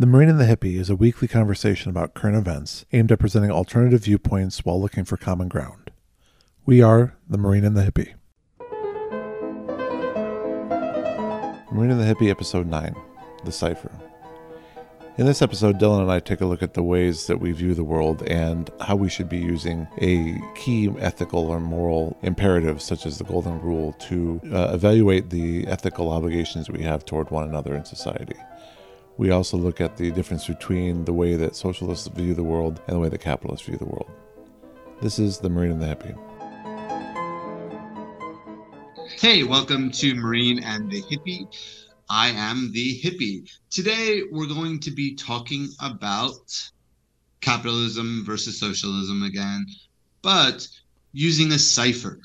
The Marine and the Hippie is a weekly conversation about current events aimed at presenting alternative viewpoints while looking for common ground. We are the Marine and the Hippie. Marine and the Hippie, Episode 9 The Cipher. In this episode, Dylan and I take a look at the ways that we view the world and how we should be using a key ethical or moral imperative, such as the Golden Rule, to uh, evaluate the ethical obligations we have toward one another in society. We also look at the difference between the way that socialists view the world and the way that capitalists view the world. This is the Marine and the Hippie. Hey, welcome to Marine and the Hippie. I am the hippie. Today we're going to be talking about capitalism versus socialism again, but using a cipher.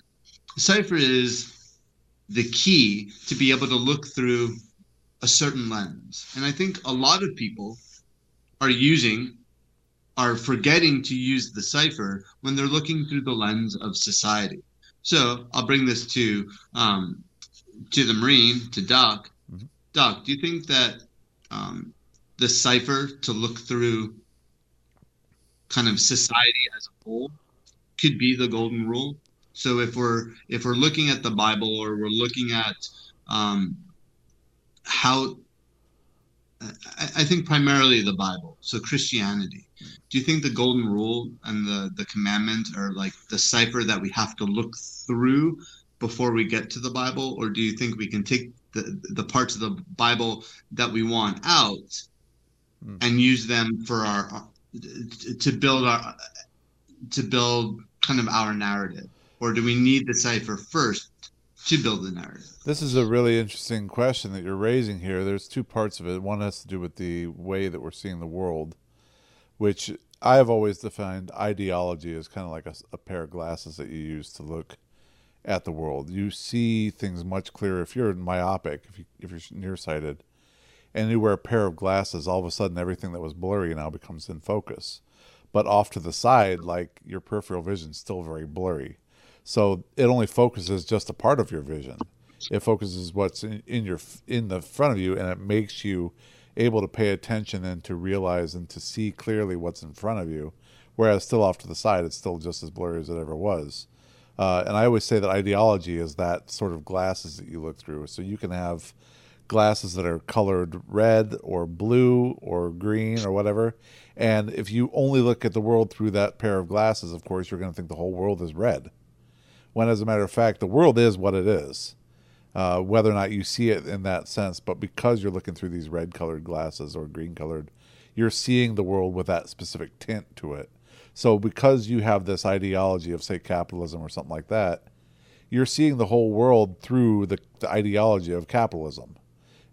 A cipher is the key to be able to look through a certain lens. And I think a lot of people are using, are forgetting to use the cipher when they're looking through the lens of society. So I'll bring this to um, to the Marine, to Doc. Mm-hmm. Doc, do you think that um, the cipher to look through kind of society as a whole could be the golden rule? So if we're if we're looking at the Bible or we're looking at um, how I think primarily the Bible, so Christianity. Do you think the golden rule and the the commandment are like the cipher that we have to look through before we get to the Bible, or do you think we can take the the parts of the Bible that we want out mm. and use them for our to build our to build kind of our narrative, or do we need the cipher first to build the narrative? This is a really interesting question that you're raising here. There's two parts of it. One has to do with the way that we're seeing the world, which I have always defined ideology as kind of like a, a pair of glasses that you use to look at the world. You see things much clearer if you're myopic, if you if you're nearsighted, and you wear a pair of glasses. All of a sudden, everything that was blurry now becomes in focus. But off to the side, like your peripheral vision, is still very blurry. So it only focuses just a part of your vision. It focuses what's in, in your in the front of you, and it makes you able to pay attention and to realize and to see clearly what's in front of you. Whereas still off to the side, it's still just as blurry as it ever was. Uh, and I always say that ideology is that sort of glasses that you look through. So you can have glasses that are colored red or blue or green or whatever. And if you only look at the world through that pair of glasses, of course, you're going to think the whole world is red when as a matter of fact, the world is what it is. Uh, whether or not you see it in that sense, but because you're looking through these red colored glasses or green colored, you're seeing the world with that specific tint to it. So, because you have this ideology of, say, capitalism or something like that, you're seeing the whole world through the, the ideology of capitalism.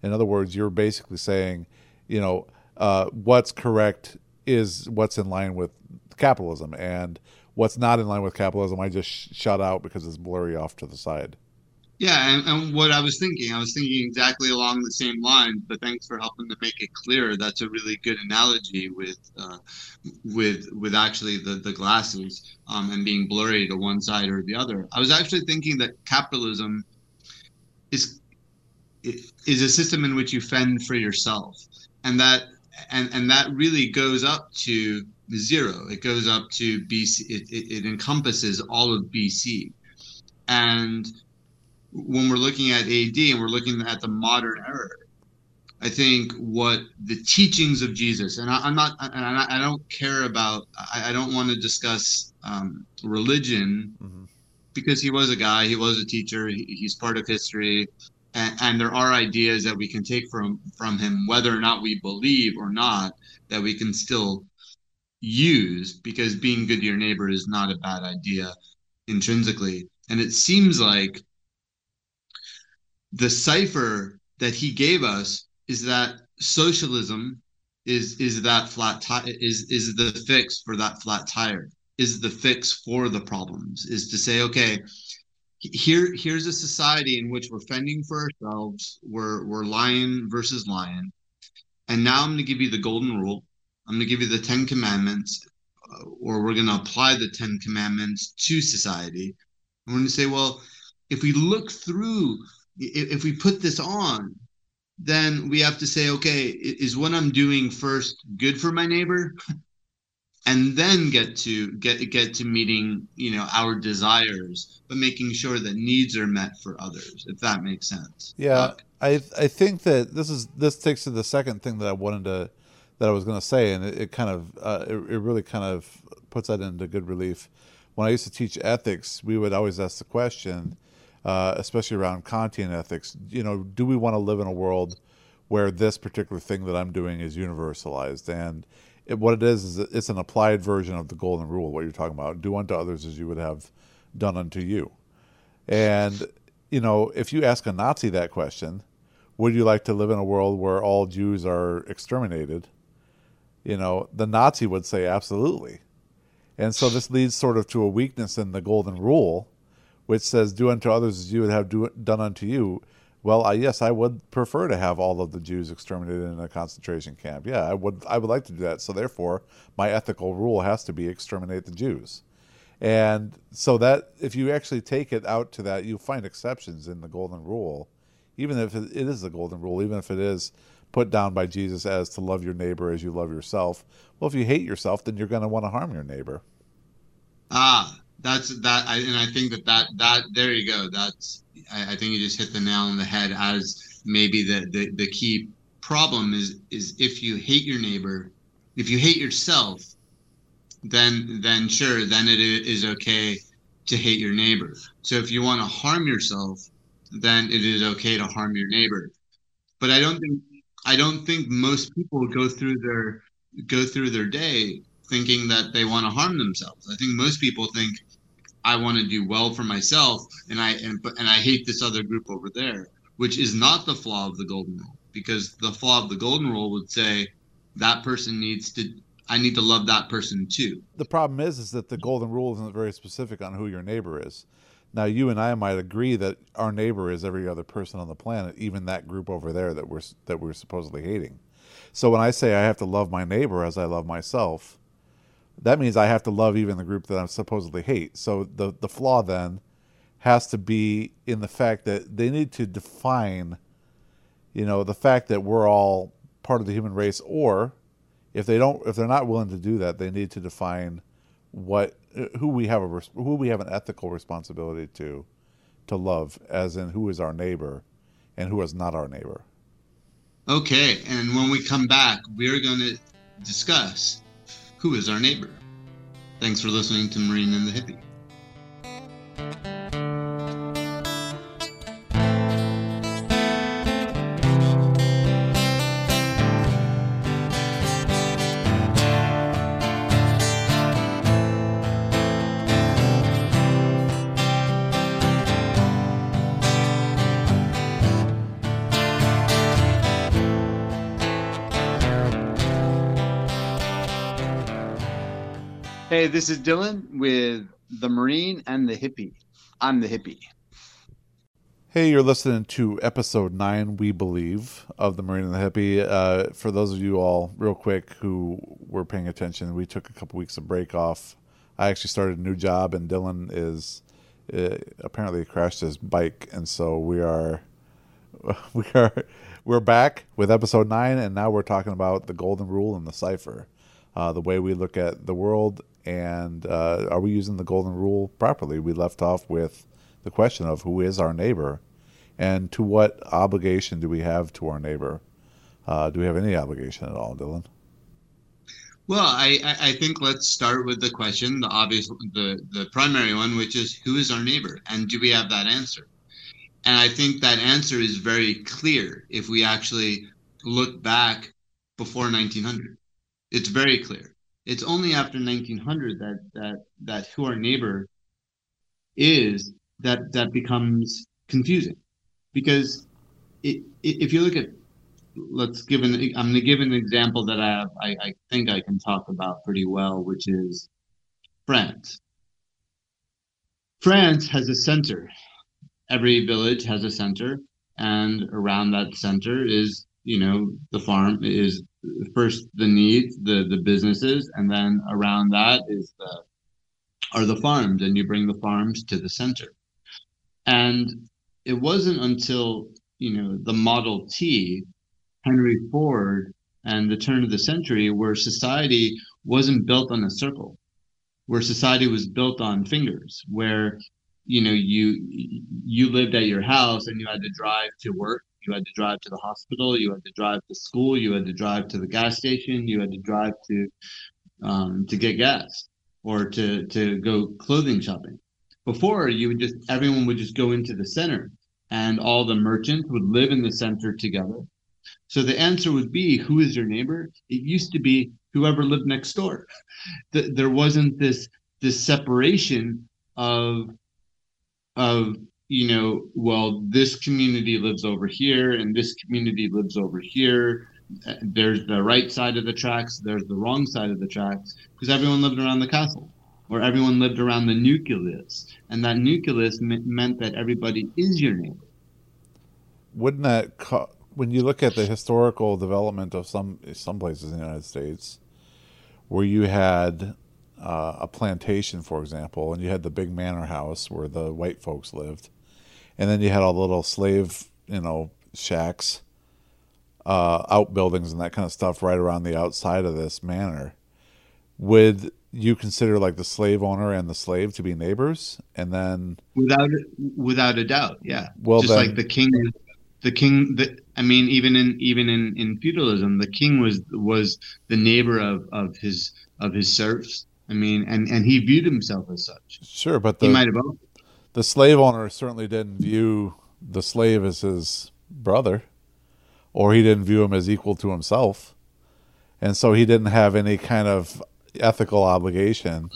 In other words, you're basically saying, you know, uh, what's correct is what's in line with capitalism, and what's not in line with capitalism, I just sh- shut out because it's blurry off to the side. Yeah, and, and, what I was thinking, I was thinking exactly along the same lines. But thanks for helping to make it clear. That's a really good analogy with, uh, with with actually the the glasses um, and being blurry to one side or the other. I was actually thinking that capitalism is is a system in which you fend for yourself, and that and and that really goes up to zero. It goes up to BC. It, it, it encompasses all of BC, and when we're looking at AD and we're looking at the modern era, I think what the teachings of Jesus, and I, am not, and I, I, don't care about, I, I don't want to discuss um, religion mm-hmm. because he was a guy, he was a teacher, he, he's part of history, and, and, there are ideas that we can take from from him, whether or not we believe or not, that we can still use because being good to your neighbor is not a bad idea intrinsically. And it seems like the cipher that he gave us is that socialism is is that flat tire is is the fix for that flat tire is the fix for the problems is to say okay here here's a society in which we're fending for ourselves we're we're lion versus lion and now i'm going to give you the golden rule I'm going to give you the Ten Commandments, uh, or we're going to apply the Ten Commandments to society. I'm going to say, well, if we look through, if, if we put this on, then we have to say, okay, is what I'm doing first good for my neighbor? and then get to get get to meeting you know our desires but making sure that needs are met for others if that makes sense yeah i i think that this is this takes to the second thing that i wanted to that i was going to say and it, it kind of uh, it, it really kind of puts that into good relief when i used to teach ethics we would always ask the question uh, especially around Kantian ethics you know do we want to live in a world where this particular thing that i'm doing is universalized and it, what it is is it's an applied version of the golden rule. What you're talking about: do unto others as you would have done unto you. And you know, if you ask a Nazi that question, would you like to live in a world where all Jews are exterminated? You know, the Nazi would say absolutely. And so this leads sort of to a weakness in the golden rule, which says, "Do unto others as you would have do, done unto you." Well, I, yes, I would prefer to have all of the Jews exterminated in a concentration camp. Yeah, I would. I would like to do that. So therefore, my ethical rule has to be exterminate the Jews. And so that if you actually take it out to that, you find exceptions in the golden rule, even if it is the golden rule, even if it is put down by Jesus as to love your neighbor as you love yourself. Well, if you hate yourself, then you're going to want to harm your neighbor. Ah, that's that, I, and I think that that that there you go. That's I, I think you just hit the nail on the head as maybe the, the, the key problem is is if you hate your neighbor, if you hate yourself, then then sure, then it is okay to hate your neighbor. So if you want to harm yourself, then it is okay to harm your neighbor. But I don't think I don't think most people go through their go through their day thinking that they want to harm themselves. I think most people think I want to do well for myself, and I and and I hate this other group over there, which is not the flaw of the golden rule, because the flaw of the golden rule would say that person needs to. I need to love that person too. The problem is, is that the golden rule isn't very specific on who your neighbor is. Now, you and I might agree that our neighbor is every other person on the planet, even that group over there that we're that we're supposedly hating. So when I say I have to love my neighbor as I love myself, that means I have to love even the group that I supposedly hate. So the the flaw then has to be in the fact that they need to define, you know, the fact that we're all part of the human race, or if they don't, if they're not willing to do that, they need to define what who we have a who we have an ethical responsibility to to love, as in who is our neighbor and who is not our neighbor. Okay, and when we come back, we're going to discuss who is our neighbor? Thanks for listening to Marine and the Hippie. Hey, this is Dylan with the Marine and the Hippie. I'm the Hippie. Hey, you're listening to episode nine, we believe, of the Marine and the Hippie. Uh, for those of you all, real quick, who were paying attention, we took a couple weeks of break off. I actually started a new job, and Dylan is uh, apparently crashed his bike, and so we are we are we're back with episode nine, and now we're talking about the golden rule and the cipher, uh, the way we look at the world and uh, are we using the golden rule properly? We left off with the question of who is our neighbor, and to what obligation do we have to our neighbor? Uh, do we have any obligation at all, Dylan? Well, I, I think let's start with the question, the obvious, the, the primary one, which is who is our neighbor, and do we have that answer? And I think that answer is very clear if we actually look back before 1900. It's very clear it's only after 1900 that that that who our neighbor is that that becomes confusing. Because it, if you look at let's give an i'm going to give an example that i have I, I think i can talk about pretty well which is france. France has a center. Every village has a center and around that center is you know the farm is first the needs, the the businesses, and then around that is the are the farms, and you bring the farms to the center. And it wasn't until you know the Model T, Henry Ford, and the turn of the century, where society wasn't built on a circle, where society was built on fingers, where you know you you lived at your house and you had to drive to work you had to drive to the hospital you had to drive to school you had to drive to the gas station you had to drive to um, to get gas or to to go clothing shopping. Before you would just everyone would just go into the center and all the merchants would live in the center together. So the answer would be who is your neighbor? It used to be whoever lived next door. There wasn't this this separation of of you know well this community lives over here and this community lives over here. There's the right side of the tracks there's the wrong side of the tracks because everyone lived around the castle or everyone lived around the nucleus. And that nucleus meant that everybody is your neighbor. Wouldn't that co- when you look at the historical development of some some places in the united states where you had uh, a plantation, for example, and you had the big manor house where the white folks lived, and then you had all the little slave, you know, shacks, uh, outbuildings, and that kind of stuff right around the outside of this manor. Would you consider like the slave owner and the slave to be neighbors, and then without without a doubt, yeah. Well, just then, like the king, the king. The, I mean, even in even in in feudalism, the king was was the neighbor of of his of his serfs I mean, and and he viewed himself as such. Sure, but the, he might have the slave owner certainly didn't view the slave as his brother, or he didn't view him as equal to himself, and so he didn't have any kind of ethical obligation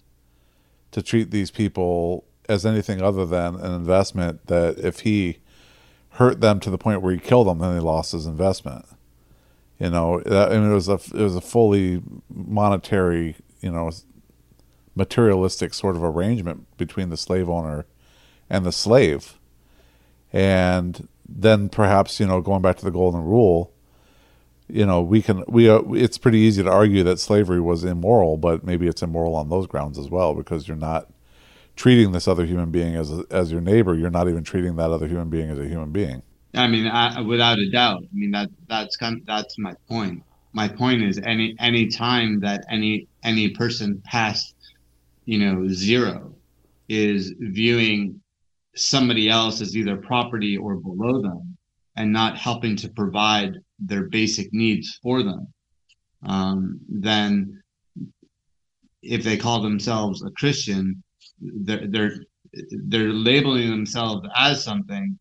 to treat these people as anything other than an investment. That if he hurt them to the point where he killed them, then he lost his investment. You know, mean, it was a it was a fully monetary, you know, materialistic sort of arrangement between the slave owner and the slave. And then perhaps, you know, going back to the golden rule, you know, we can we uh, it's pretty easy to argue that slavery was immoral, but maybe it's immoral on those grounds as well because you're not treating this other human being as as your neighbor, you're not even treating that other human being as a human being. I mean, I, without a doubt. I mean that that's kind of, that's my point. My point is any any time that any any person past you know, zero is viewing somebody else as either property or below them and not helping to provide their basic needs for them, um, then if they call themselves a Christian, they're they're they're labeling themselves as something,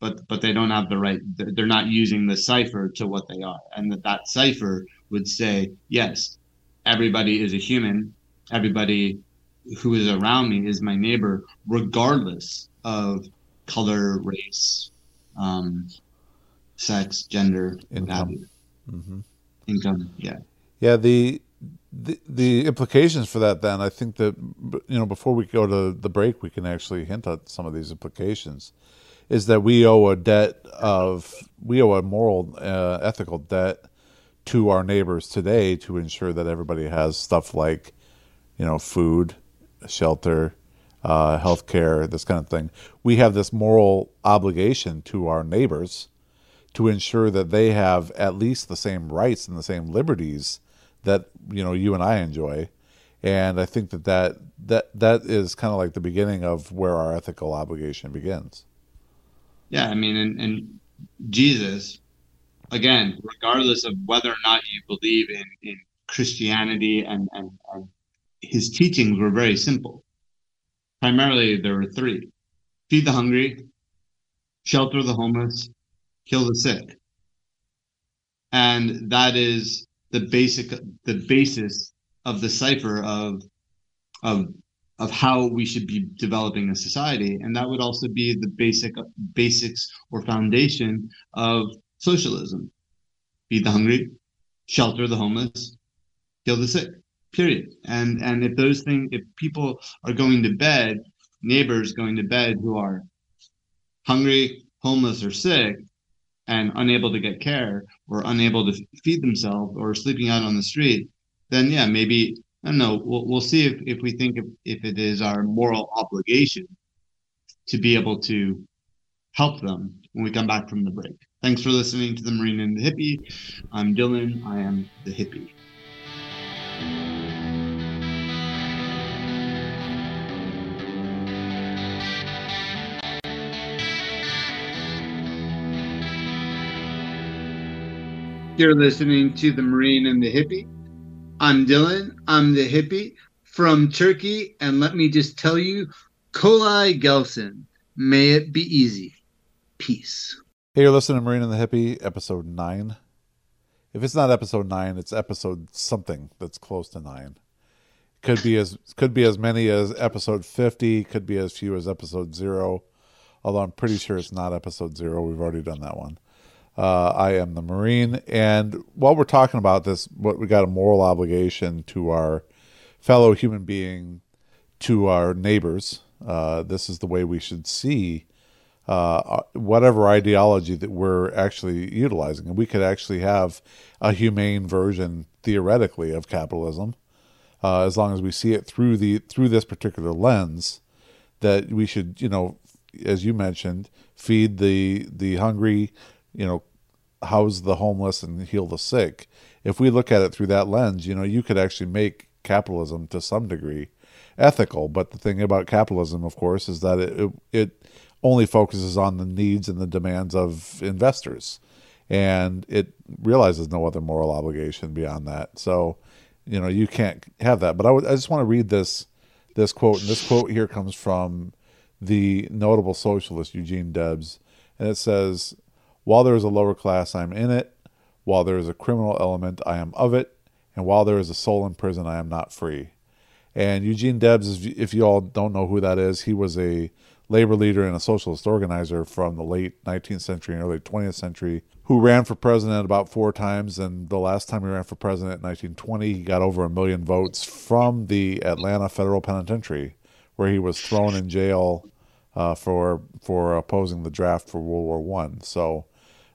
but but they don't have the right. They're not using the cipher to what they are, and that that cipher would say yes, everybody is a human, everybody who is around me is my neighbor, regardless of color, race, um, sex, gender, income. Mm-hmm. Income, yeah. Yeah, the, the the implications for that. Then I think that you know before we go to the break, we can actually hint at some of these implications. Is that we owe a debt of we owe a moral, uh, ethical debt to our neighbors today to ensure that everybody has stuff like, you know, food, shelter, uh, health care, this kind of thing. We have this moral obligation to our neighbors to ensure that they have at least the same rights and the same liberties that you know you and I enjoy. And I think that that that, that is kind of like the beginning of where our ethical obligation begins. Yeah, I mean, and, and Jesus, again, regardless of whether or not you believe in, in Christianity and, and, and his teachings were very simple. Primarily, there were three feed the hungry, shelter the homeless, kill the sick. And that is the basic the basis of the cipher of of of how we should be developing a society and that would also be the basic basics or foundation of socialism feed the hungry shelter the homeless kill the sick period. And and if those things, if people are going to bed, neighbors going to bed who are hungry, homeless, or sick, and unable to get care or unable to feed themselves or sleeping out on the street, then yeah, maybe I don't know. We'll we'll see if if we think if, if it is our moral obligation to be able to help them when we come back from the break. Thanks for listening to the Marine and the Hippie. I'm Dylan. I am the hippie. You're listening to the Marine and the Hippie. I'm Dylan. I'm the hippie from Turkey. And let me just tell you, Kolay gelsin, may it be easy. Peace. Hey, you're listening to Marine and the Hippie, episode nine. If it's not episode nine, it's episode something that's close to nine. Could be as could be as many as episode fifty. Could be as few as episode zero. Although I'm pretty sure it's not episode zero. We've already done that one. Uh, I am the Marine, and while we're talking about this, what we got a moral obligation to our fellow human being, to our neighbors. Uh, this is the way we should see uh, whatever ideology that we're actually utilizing, and we could actually have a humane version theoretically of capitalism, uh, as long as we see it through the through this particular lens. That we should, you know, as you mentioned, feed the the hungry you know, house the homeless and heal the sick. If we look at it through that lens, you know, you could actually make capitalism to some degree ethical. But the thing about capitalism, of course, is that it, it, it only focuses on the needs and the demands of investors. And it realizes no other moral obligation beyond that. So, you know, you can't have that. But I, w- I just want to read this this quote. And this quote here comes from the notable socialist Eugene Debs. And it says, while there is a lower class, I am in it. While there is a criminal element, I am of it. And while there is a soul in prison, I am not free. And Eugene Debs, if you all don't know who that is, he was a labor leader and a socialist organizer from the late 19th century and early 20th century who ran for president about four times. And the last time he ran for president in 1920, he got over a million votes from the Atlanta Federal Penitentiary, where he was thrown in jail uh, for for opposing the draft for World War One. So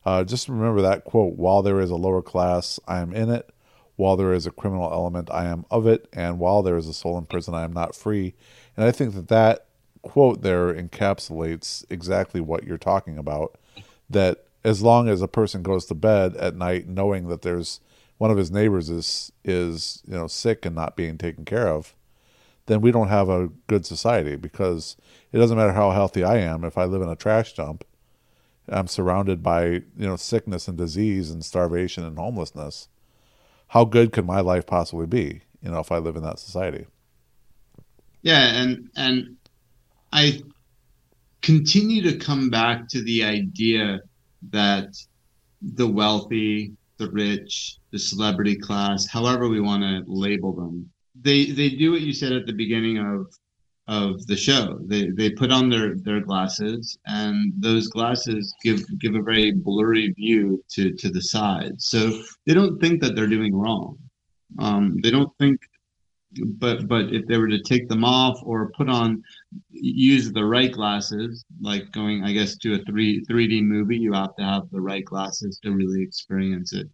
uh, just remember that quote while there is a lower class, I am in it. While there is a criminal element, I am of it. And while there is a soul in prison, I am not free. And I think that that quote there encapsulates exactly what you're talking about. That as long as a person goes to bed at night knowing that there's one of his neighbors is is you know sick and not being taken care of, then we don't have a good society because it doesn't matter how healthy I am if I live in a trash dump I'm surrounded by you know sickness and disease and starvation and homelessness. How good could my life possibly be? You know, if I live in that society. Yeah, and and I continue to come back to the idea that the wealthy, the rich, the celebrity class, however we want to label them, they they do what you said at the beginning of of the show. They they put on their their glasses, and those glasses give give a very blurry view to to the side. So they don't think that they're doing wrong. Um, they don't think, but but if they were to take them off or put on, use the right glasses, like going, I guess, to a three three D movie, you have to have the right glasses to really experience it.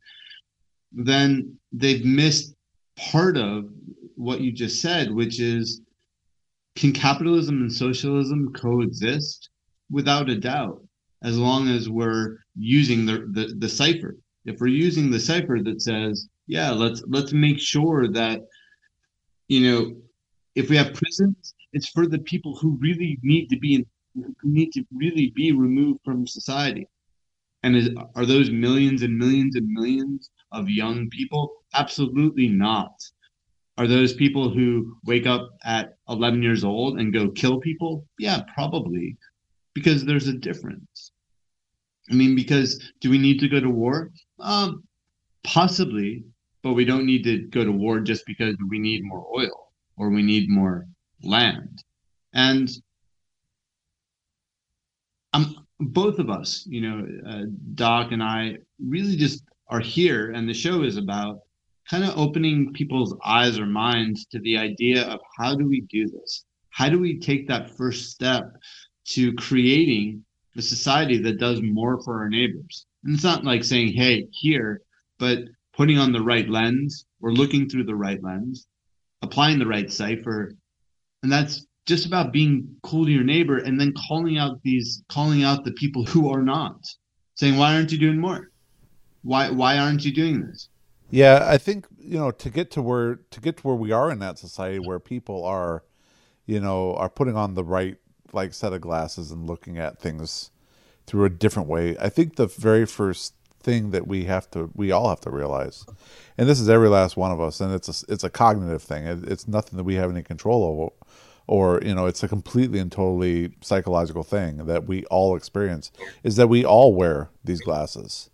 Then they've missed part of what you just said, which is can capitalism and socialism coexist? Without a doubt, as long as we're using the, the, the cipher. If we're using the cipher that says, yeah, let's let's make sure that you know if we have prisons, it's for the people who really need to be in, need to really be removed from society. And is, are those millions and millions and millions of young people? Absolutely not. Are those people who wake up at 11 years old and go kill people? Yeah, probably, because there's a difference. I mean, because do we need to go to war? Um, possibly, but we don't need to go to war just because we need more oil or we need more land. And both of us, you know, uh, Doc and I, really just are here, and the show is about kind of opening people's eyes or minds to the idea of how do we do this? How do we take that first step to creating a society that does more for our neighbors? And it's not like saying, hey, here, but putting on the right lens or looking through the right lens, applying the right cipher. And that's just about being cool to your neighbor and then calling out these calling out the people who are not saying why aren't you doing more why why aren't you doing this yeah i think you know to get to where to get to where we are in that society where people are you know are putting on the right like set of glasses and looking at things through a different way i think the very first thing that we have to we all have to realize and this is every last one of us and it's a it's a cognitive thing it, it's nothing that we have any control over or you know it's a completely and totally psychological thing that we all experience is that we all wear these glasses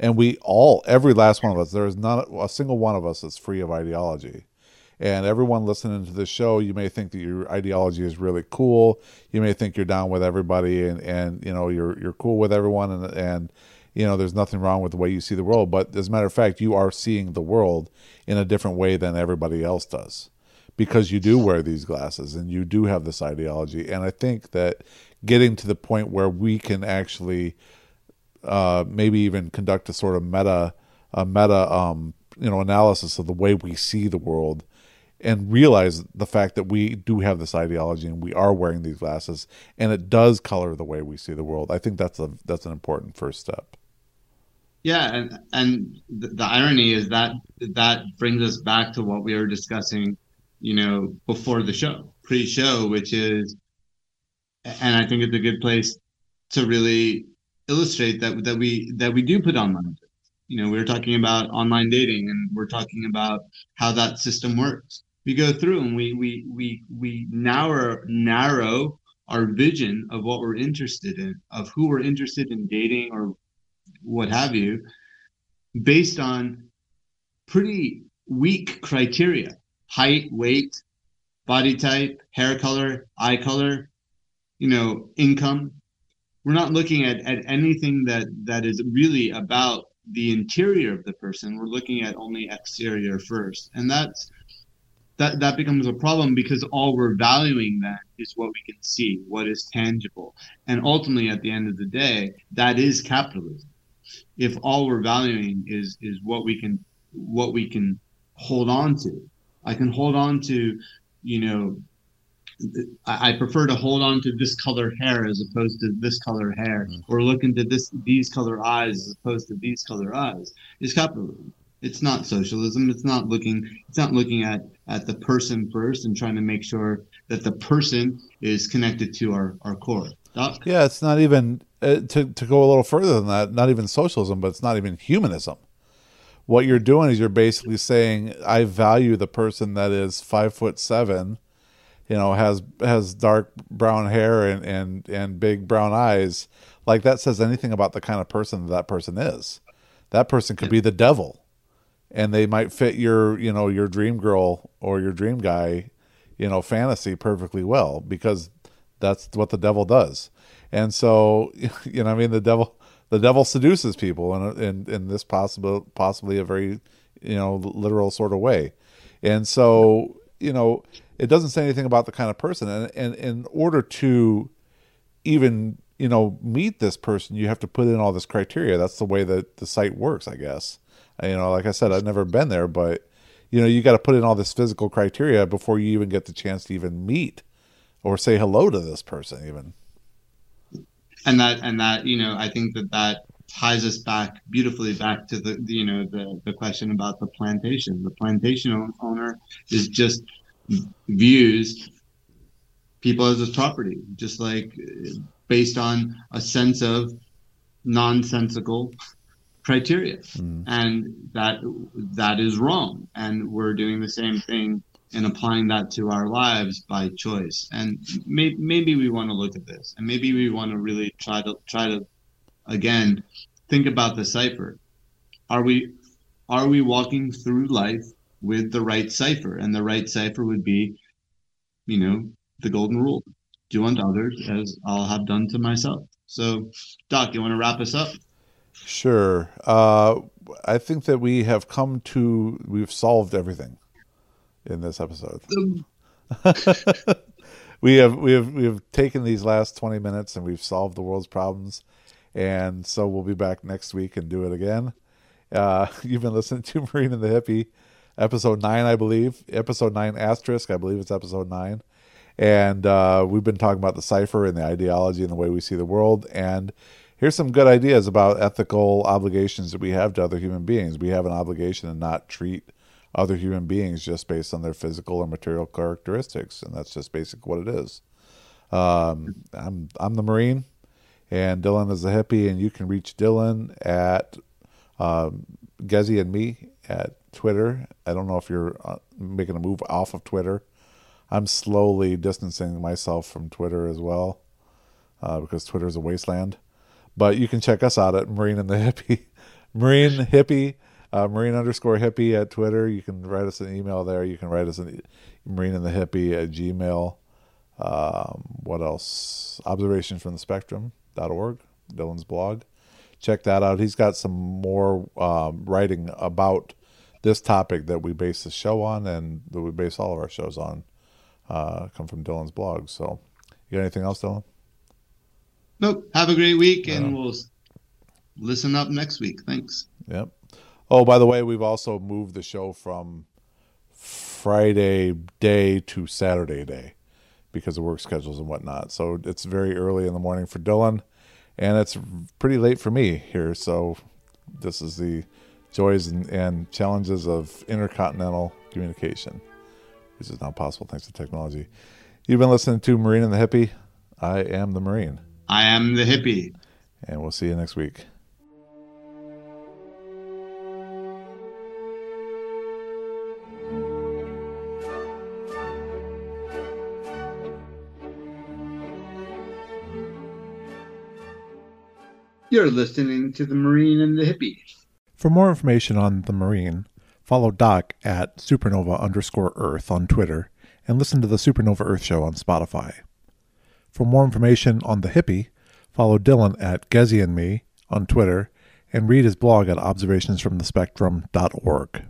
and we all every last one of us there is not a single one of us that's free of ideology. And everyone listening to this show you may think that your ideology is really cool. You may think you're down with everybody and and you know you're you're cool with everyone and and you know there's nothing wrong with the way you see the world. But as a matter of fact you are seeing the world in a different way than everybody else does because you do wear these glasses and you do have this ideology. And I think that getting to the point where we can actually uh, maybe even conduct a sort of meta, a meta, um, you know, analysis of the way we see the world, and realize the fact that we do have this ideology and we are wearing these glasses, and it does color the way we see the world. I think that's a that's an important first step. Yeah, and and the, the irony is that that brings us back to what we were discussing you know, before the show, pre-show, which is, and I think it's a good place to really illustrate that that we that we do put online. You know, we are talking about online dating, and we're talking about how that system works. We go through and we we we we narrow narrow our vision of what we're interested in, of who we're interested in dating or what have you, based on pretty weak criteria height, weight, body type, hair color, eye color, you know, income. We're not looking at, at anything that, that is really about the interior of the person. We're looking at only exterior first. And that's that that becomes a problem because all we're valuing then is what we can see, what is tangible. And ultimately at the end of the day, that is capitalism. If all we're valuing is is what we can what we can hold on to I can hold on to, you know, I prefer to hold on to this color hair as opposed to this color hair, mm-hmm. or look into this these color eyes as opposed to these color eyes. Is capitalism. It's not socialism. It's not looking. It's not looking at at the person first and trying to make sure that the person is connected to our our core. Doc? Yeah, it's not even uh, to to go a little further than that. Not even socialism, but it's not even humanism what you're doing is you're basically saying I value the person that is five foot seven, you know, has has dark brown hair and and and big brown eyes. Like that says anything about the kind of person that, that person is. That person could be the devil, and they might fit your you know your dream girl or your dream guy, you know, fantasy perfectly well because that's what the devil does. And so, you know, I mean, the devil the devil seduces people in in, in this possible possibly a very you know literal sort of way, and so you know it doesn't say anything about the kind of person, and, and in order to even you know meet this person, you have to put in all this criteria. That's the way that the site works, I guess. You know, like I said, I've never been there, but you know, you got to put in all this physical criteria before you even get the chance to even meet or say hello to this person, even and that and that you know i think that that ties us back beautifully back to the, you know the the question about the plantation the plantation owner is just views people as a property just like based on a sense of nonsensical criteria mm. and that that is wrong and we're doing the same thing and applying that to our lives by choice. And may, maybe we want to look at this, and maybe we want to really try to try to again think about the cipher. Are we are we walking through life with the right cipher? And the right cipher would be, you know, the golden rule: do unto others as I'll have done to myself. So, Doc, you want to wrap us up? Sure. Uh, I think that we have come to we've solved everything in this episode. we have we have we have taken these last 20 minutes and we've solved the world's problems and so we'll be back next week and do it again uh, you've been listening to marine and the hippie episode 9 i believe episode 9 asterisk i believe it's episode 9 And uh, we've been talking about the cipher and the ideology and the way we see the world. And here's some good ideas about ethical obligations that we have to other human beings. We have an obligation to not treat other human beings just based on their physical or material characteristics, and that's just basic what it is. Um, I'm I'm the Marine, and Dylan is the hippie, and you can reach Dylan at um, Gezi and me at Twitter. I don't know if you're uh, making a move off of Twitter. I'm slowly distancing myself from Twitter as well uh, because Twitter is a wasteland. But you can check us out at Marine and the Hippie, Marine Hippie, uh, Marine underscore Hippie at Twitter. You can write us an email there. You can write us an Marine and the Hippie at Gmail. Um, what else? Observations from the Spectrum.org, Dylan's blog. Check that out. He's got some more um, writing about this topic that we base the show on and that we base all of our shows on. Uh, come from Dylan's blog. So, you got anything else, Dylan? Nope. Have a great week, and we'll listen up next week. Thanks. Yep. Oh, by the way, we've also moved the show from Friday day to Saturday day because of work schedules and whatnot. So it's very early in the morning for Dylan, and it's pretty late for me here. So this is the joys and, and challenges of intercontinental communication. This is now possible thanks to technology. You've been listening to Marine and the Hippie. I am the Marine. I am the hippie. And we'll see you next week. You're listening to the Marine and the Hippie. For more information on the Marine, follow Doc at supernova underscore Earth on Twitter and listen to the Supernova Earth Show on Spotify. For more information on the hippie, follow Dylan at Gezi and Me on Twitter and read his blog at observationsfromthespectrum.org.